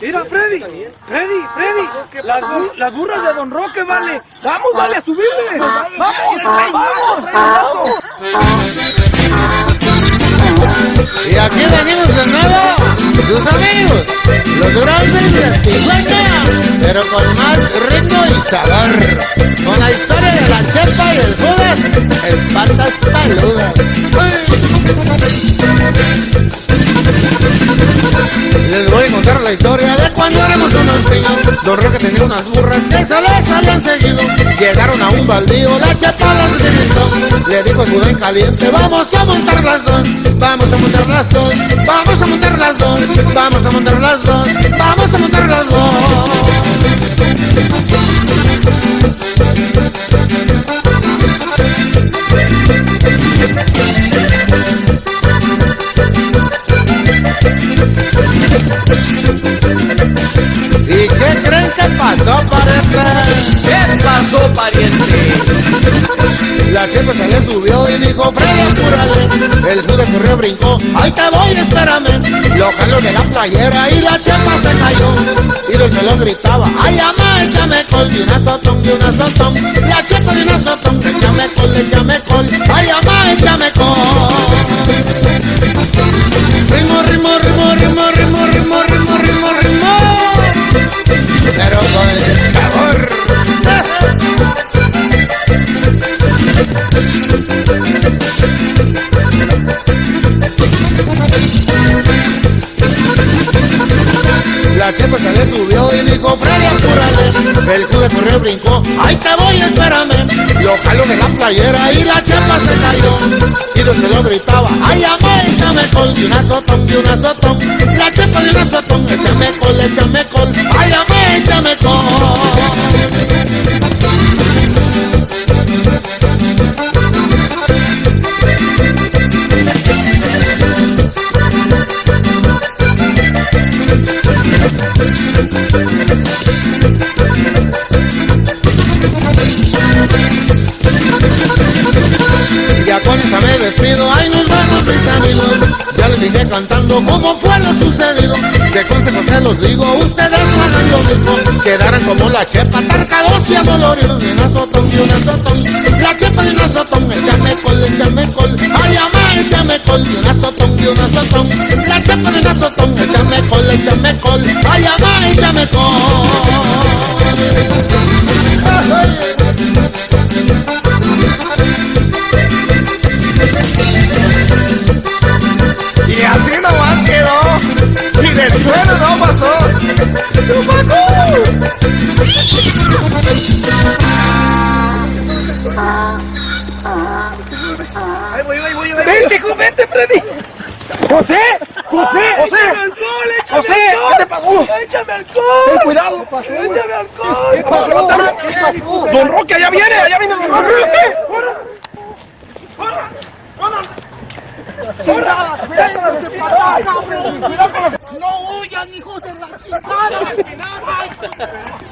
Mira, Freddy, Freddy, Freddy, las, bu- las burras de Don Roque, vale. Vamos, vale, a subirle. Vamos, vamos. Y aquí venimos de nuevo, sus amigos, los grandes de Tijuana, pero con más ritmo y sabor. Con la historia de la chepa y el Judas, el patas paludas. Historia de cuando éramos unos niños. Don Roque tenía unas burras que se les habían seguido. Llegaron a un baldío, la chepa las utilizó. Le dijo el en caliente, vamos a montar las dos. Vamos a montar las dos, vamos a montar las dos, vamos a montar las dos, vamos a montar las dos. ¿Y qué creen que pasó, pariente? ¿Qué pasó, pariente? La chepa se le subió y dijo, Freddy, apúrale. El jude corrió, brincó, ahí te voy, espérame. Lo jaló de la playera y la chepa se cayó. Y del suelo gritaba, ay, ama, échame col, de una sotón, de una sotón. La chepa de una sotón, échame col, échame col. Ay, ama, se le subió y dijo, Freddy, apúrale. El jude corrió brincó, ahí te voy, espérame. Lo jaló de la playera y la chepa se cayó. Y del se lo gritaba, ay, amor, échame col, de una sotón, de una sotón. La chepa de una sotón, échame col, échame col. Ay, échame col. Dije cantando cómo fue lo sucedido. De consejos se los digo, ustedes hagan lo mismo. Quedaran como la chepa, tarcados y adoloridos De una sotón y una sotón La chepa de una sotón, échame col, échame col Ay ama, échame col, de una sotón y una sotón La chepa de una sotón, échame col, échame col Ay ama, échame col y del suelo no pasó. Voy. Vente, vente, Freddy. José, José, José. Alcohol, José, alcohol. ¿qué te? Échame alcohol. Ten cuidado. Échame alcohol. Don Roque, allá viene, allá viene Don Roque. ¡Corran! no you're not 来